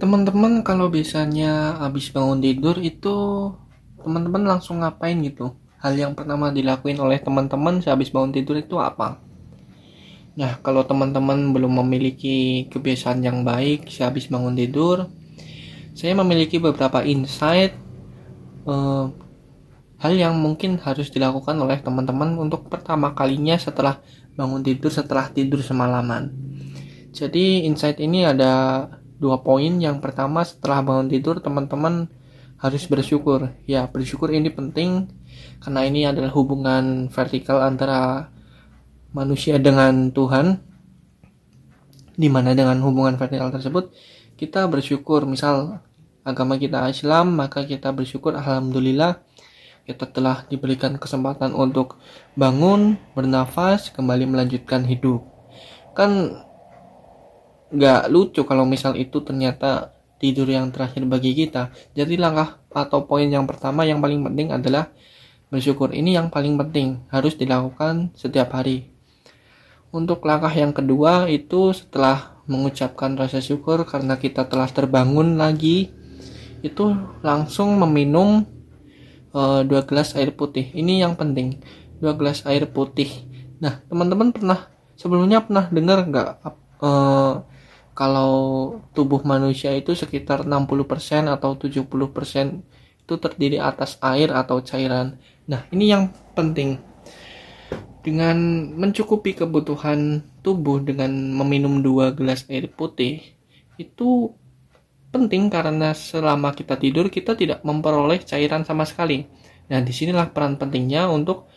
teman-teman kalau biasanya habis bangun tidur itu teman-teman langsung ngapain gitu? Hal yang pertama dilakuin oleh teman-teman sehabis bangun tidur itu apa? Nah kalau teman-teman belum memiliki kebiasaan yang baik sehabis bangun tidur saya memiliki beberapa insight eh, hal yang mungkin harus dilakukan oleh teman-teman untuk pertama kalinya setelah bangun tidur setelah tidur semalaman. Jadi insight ini ada dua poin. Yang pertama setelah bangun tidur teman-teman harus bersyukur. Ya, bersyukur ini penting karena ini adalah hubungan vertikal antara manusia dengan Tuhan. Di mana dengan hubungan vertikal tersebut kita bersyukur misal agama kita Islam maka kita bersyukur alhamdulillah kita telah diberikan kesempatan untuk bangun, bernafas, kembali melanjutkan hidup. Kan nggak lucu kalau misal itu ternyata tidur yang terakhir bagi kita. Jadi langkah atau poin yang pertama yang paling penting adalah bersyukur. Ini yang paling penting harus dilakukan setiap hari. Untuk langkah yang kedua itu setelah mengucapkan rasa syukur karena kita telah terbangun lagi itu langsung meminum uh, dua gelas air putih. Ini yang penting dua gelas air putih. Nah teman-teman pernah sebelumnya pernah dengar nggak uh, kalau tubuh manusia itu sekitar 60% atau 70% itu terdiri atas air atau cairan. Nah, ini yang penting. Dengan mencukupi kebutuhan tubuh dengan meminum dua gelas air putih, itu penting karena selama kita tidur kita tidak memperoleh cairan sama sekali. Nah, di sinilah peran pentingnya untuk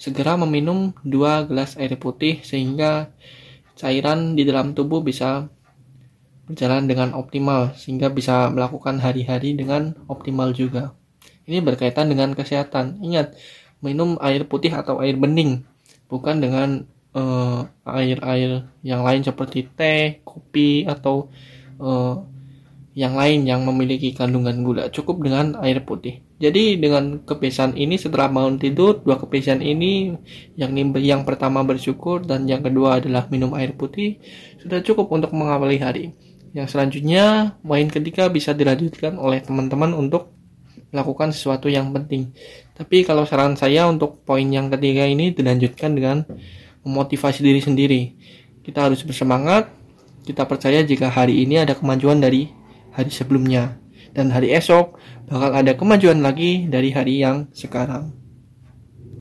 segera meminum dua gelas air putih sehingga cairan di dalam tubuh bisa berjalan dengan optimal sehingga bisa melakukan hari-hari dengan optimal juga. Ini berkaitan dengan kesehatan. Ingat, minum air putih atau air bening, bukan dengan eh, air-air yang lain seperti teh, kopi atau uh, yang lain yang memiliki kandungan gula. Cukup dengan air putih. Jadi dengan kebiasaan ini setelah bangun tidur, dua kebiasaan ini yang yang pertama bersyukur dan yang kedua adalah minum air putih sudah cukup untuk mengawali hari. Yang selanjutnya, poin ketiga bisa dilanjutkan oleh teman-teman untuk melakukan sesuatu yang penting. Tapi kalau saran saya untuk poin yang ketiga ini dilanjutkan dengan memotivasi diri sendiri. Kita harus bersemangat, kita percaya jika hari ini ada kemajuan dari hari sebelumnya. Dan hari esok bakal ada kemajuan lagi dari hari yang sekarang.